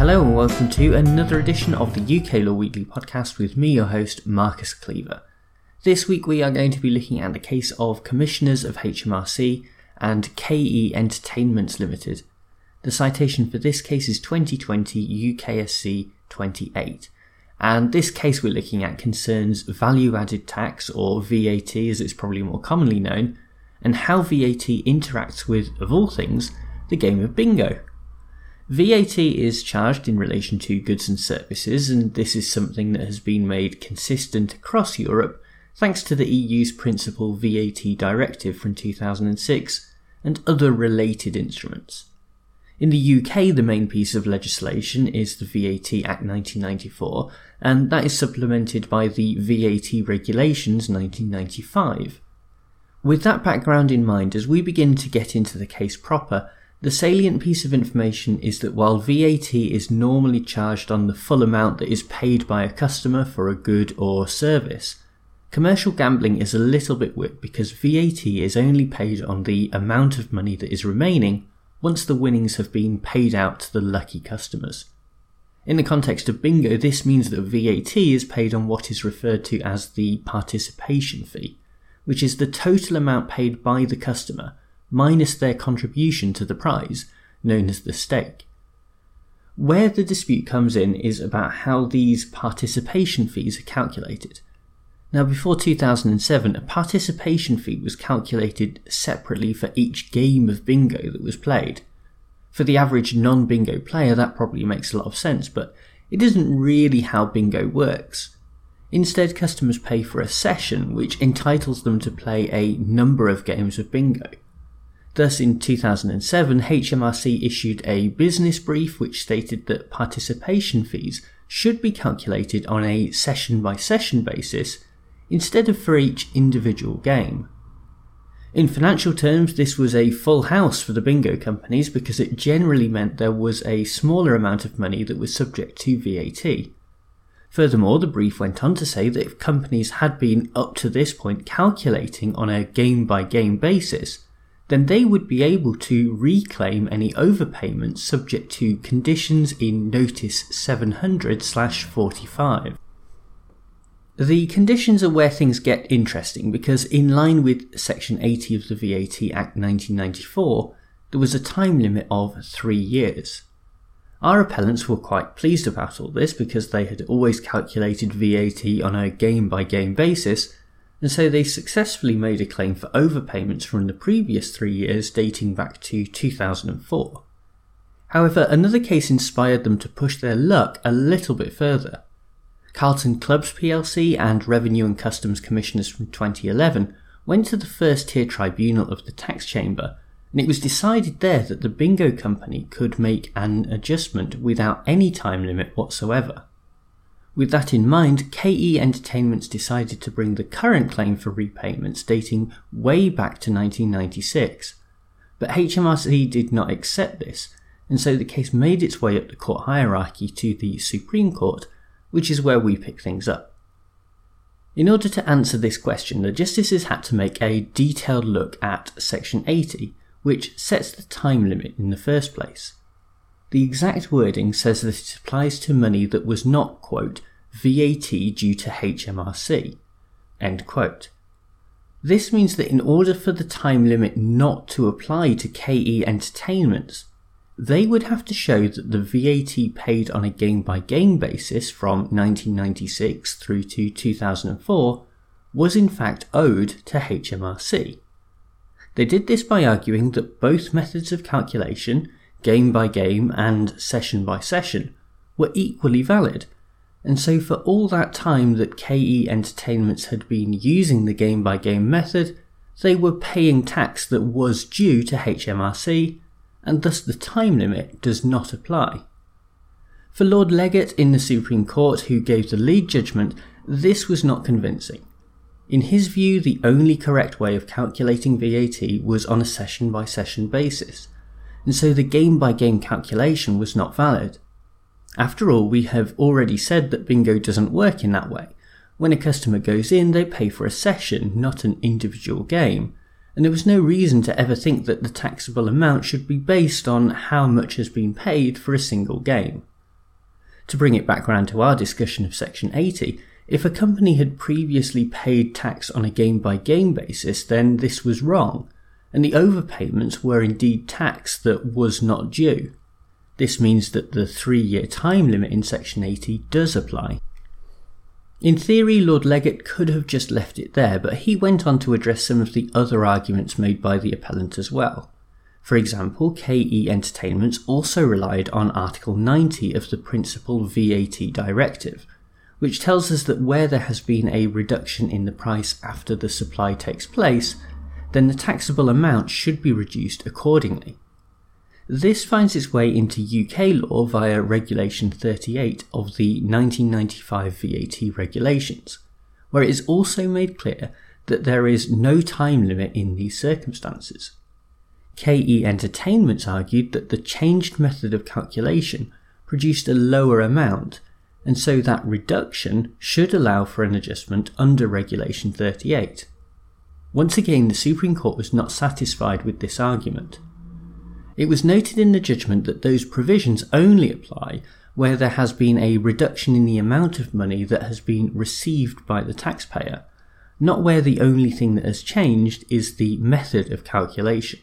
welcome to another edition of the UK Law Weekly podcast with me, your host, Marcus Cleaver. This week we are going to be looking at the case of Commissioners of HMRC and KE Entertainments Limited. The citation for this case is 2020 UKSC 28. And this case we're looking at concerns value added tax, or VAT as it's probably more commonly known, and how VAT interacts with, of all things, the game of bingo. VAT is charged in relation to goods and services, and this is something that has been made consistent across Europe thanks to the EU's Principal VAT Directive from 2006 and other related instruments. In the UK, the main piece of legislation is the VAT Act 1994, and that is supplemented by the VAT Regulations 1995. With that background in mind, as we begin to get into the case proper, the salient piece of information is that while VAT is normally charged on the full amount that is paid by a customer for a good or service, commercial gambling is a little bit weird because VAT is only paid on the amount of money that is remaining once the winnings have been paid out to the lucky customers. In the context of bingo, this means that VAT is paid on what is referred to as the participation fee, which is the total amount paid by the customer minus their contribution to the prize, known as the stake. Where the dispute comes in is about how these participation fees are calculated. Now, before 2007, a participation fee was calculated separately for each game of bingo that was played. For the average non bingo player, that probably makes a lot of sense, but it isn't really how bingo works. Instead, customers pay for a session which entitles them to play a number of games of bingo. Thus, in 2007, HMRC issued a business brief which stated that participation fees should be calculated on a session by session basis instead of for each individual game. In financial terms, this was a full house for the bingo companies because it generally meant there was a smaller amount of money that was subject to VAT. Furthermore, the brief went on to say that if companies had been up to this point calculating on a game by game basis, then they would be able to reclaim any overpayments subject to conditions in Notice 700 45. The conditions are where things get interesting because, in line with Section 80 of the VAT Act 1994, there was a time limit of three years. Our appellants were quite pleased about all this because they had always calculated VAT on a game by game basis and so they successfully made a claim for overpayments from the previous three years dating back to 2004. However, another case inspired them to push their luck a little bit further. Carlton Clubs plc and Revenue and Customs Commissioners from 2011 went to the first tier tribunal of the tax chamber, and it was decided there that the bingo company could make an adjustment without any time limit whatsoever. With that in mind, KE Entertainments decided to bring the current claim for repayments dating way back to 1996. But HMRC did not accept this, and so the case made its way up the court hierarchy to the Supreme Court, which is where we pick things up. In order to answer this question, the justices had to make a detailed look at Section 80, which sets the time limit in the first place. The exact wording says that it applies to money that was not, quote, VAT due to HMRC, end quote. This means that in order for the time limit not to apply to KE Entertainments, they would have to show that the VAT paid on a game by game basis from 1996 through to 2004 was in fact owed to HMRC. They did this by arguing that both methods of calculation game by game and session by session, were equally valid. And so, for all that time that KE Entertainments had been using the game by game method, they were paying tax that was due to HMRC, and thus the time limit does not apply. For Lord Leggatt in the Supreme Court, who gave the lead judgment, this was not convincing. In his view, the only correct way of calculating VAT was on a session by session basis, and so the game by game calculation was not valid. After all, we have already said that bingo doesn't work in that way. When a customer goes in, they pay for a session, not an individual game, and there was no reason to ever think that the taxable amount should be based on how much has been paid for a single game. To bring it back round to our discussion of Section 80, if a company had previously paid tax on a game by game basis, then this was wrong, and the overpayments were indeed tax that was not due. This means that the three year time limit in Section 80 does apply. In theory, Lord Leggatt could have just left it there, but he went on to address some of the other arguments made by the appellant as well. For example, KE Entertainments also relied on Article 90 of the Principal VAT Directive, which tells us that where there has been a reduction in the price after the supply takes place, then the taxable amount should be reduced accordingly. This finds its way into UK law via Regulation 38 of the 1995 VAT regulations, where it is also made clear that there is no time limit in these circumstances. KE Entertainments argued that the changed method of calculation produced a lower amount, and so that reduction should allow for an adjustment under Regulation 38. Once again, the Supreme Court was not satisfied with this argument. It was noted in the judgment that those provisions only apply where there has been a reduction in the amount of money that has been received by the taxpayer, not where the only thing that has changed is the method of calculation.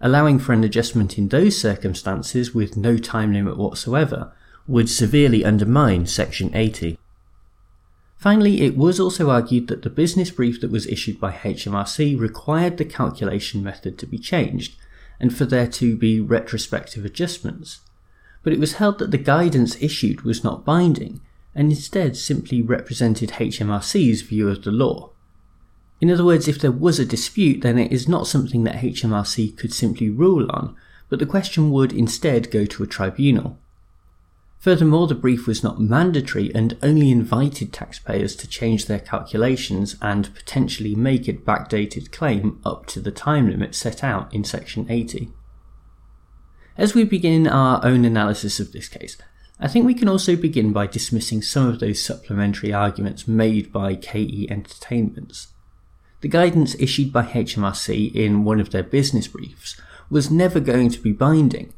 Allowing for an adjustment in those circumstances with no time limit whatsoever would severely undermine Section 80. Finally, it was also argued that the business brief that was issued by HMRC required the calculation method to be changed and for there to be retrospective adjustments. But it was held that the guidance issued was not binding and instead simply represented HMRC's view of the law. In other words, if there was a dispute, then it is not something that HMRC could simply rule on, but the question would instead go to a tribunal. Furthermore, the brief was not mandatory and only invited taxpayers to change their calculations and potentially make a backdated claim up to the time limit set out in Section 80. As we begin our own analysis of this case, I think we can also begin by dismissing some of those supplementary arguments made by KE Entertainments. The guidance issued by HMRC in one of their business briefs was never going to be binding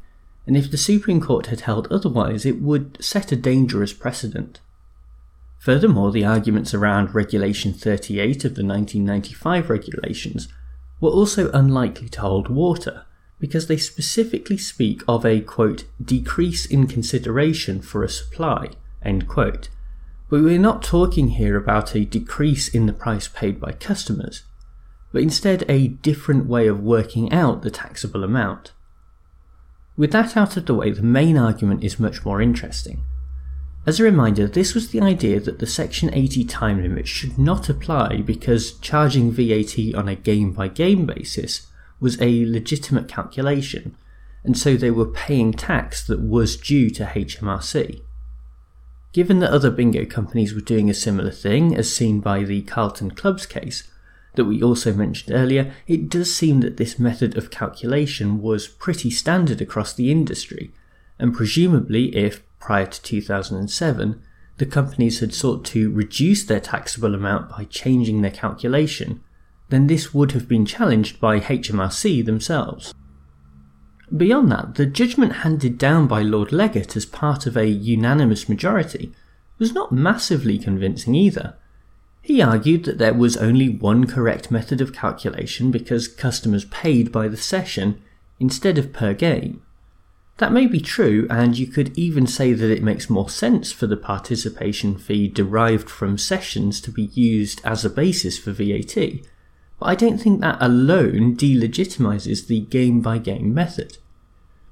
and if the Supreme Court had held otherwise, it would set a dangerous precedent. Furthermore, the arguments around Regulation 38 of the 1995 regulations were also unlikely to hold water, because they specifically speak of a quote, decrease in consideration for a supply, end quote. But we're not talking here about a decrease in the price paid by customers, but instead a different way of working out the taxable amount. With that out of the way, the main argument is much more interesting. As a reminder, this was the idea that the Section 80 time limit should not apply because charging VAT on a game by game basis was a legitimate calculation, and so they were paying tax that was due to HMRC. Given that other bingo companies were doing a similar thing, as seen by the Carlton Clubs case, that we also mentioned earlier, it does seem that this method of calculation was pretty standard across the industry, and presumably, if prior to 2007, the companies had sought to reduce their taxable amount by changing their calculation, then this would have been challenged by HMRC themselves. Beyond that, the judgment handed down by Lord Leggatt as part of a unanimous majority was not massively convincing either. He argued that there was only one correct method of calculation because customers paid by the session instead of per game. That may be true, and you could even say that it makes more sense for the participation fee derived from sessions to be used as a basis for VAT, but I don't think that alone delegitimizes the game by game method.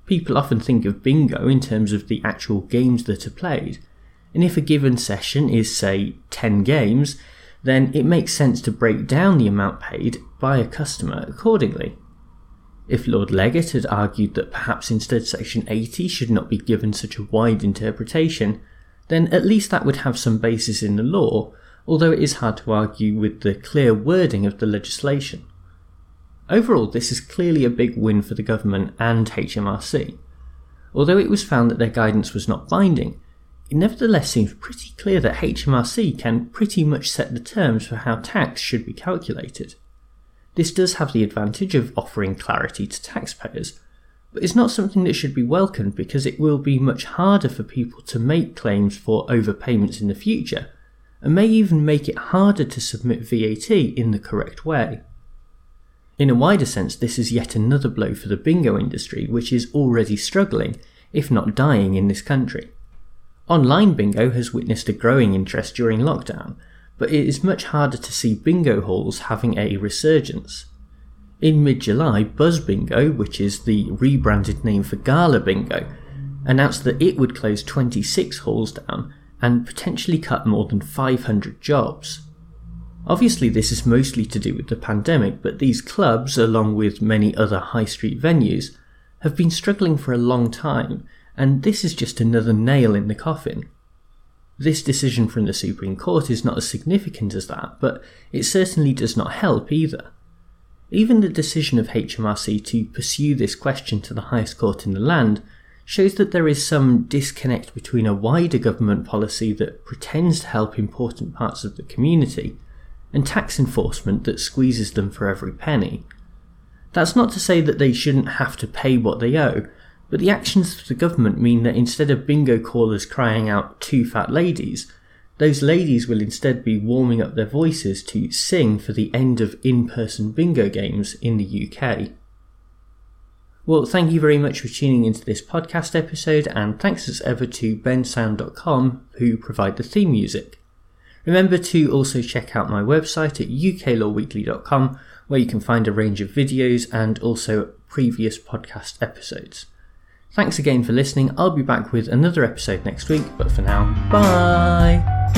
People often think of bingo in terms of the actual games that are played, and if a given session is, say, 10 games, then it makes sense to break down the amount paid by a customer accordingly. If Lord Leggatt had argued that perhaps instead Section 80 should not be given such a wide interpretation, then at least that would have some basis in the law, although it is hard to argue with the clear wording of the legislation. Overall, this is clearly a big win for the government and HMRC. Although it was found that their guidance was not binding, it nevertheless seems pretty clear that HMRC can pretty much set the terms for how tax should be calculated. This does have the advantage of offering clarity to taxpayers, but it's not something that should be welcomed because it will be much harder for people to make claims for overpayments in the future, and may even make it harder to submit VAT in the correct way. In a wider sense, this is yet another blow for the bingo industry, which is already struggling, if not dying, in this country. Online bingo has witnessed a growing interest during lockdown, but it is much harder to see bingo halls having a resurgence. In mid July, Buzz Bingo, which is the rebranded name for Gala Bingo, announced that it would close 26 halls down and potentially cut more than 500 jobs. Obviously, this is mostly to do with the pandemic, but these clubs, along with many other high street venues, have been struggling for a long time, and this is just another nail in the coffin. This decision from the Supreme Court is not as significant as that, but it certainly does not help either. Even the decision of HMRC to pursue this question to the highest court in the land shows that there is some disconnect between a wider government policy that pretends to help important parts of the community and tax enforcement that squeezes them for every penny. That's not to say that they shouldn't have to pay what they owe, but the actions of the government mean that instead of bingo callers crying out two fat ladies, those ladies will instead be warming up their voices to sing for the end of in person bingo games in the UK. Well, thank you very much for tuning into this podcast episode, and thanks as ever to bensound.com who provide the theme music. Remember to also check out my website at uklawweekly.com where you can find a range of videos and also previous podcast episodes. Thanks again for listening. I'll be back with another episode next week, but for now, bye!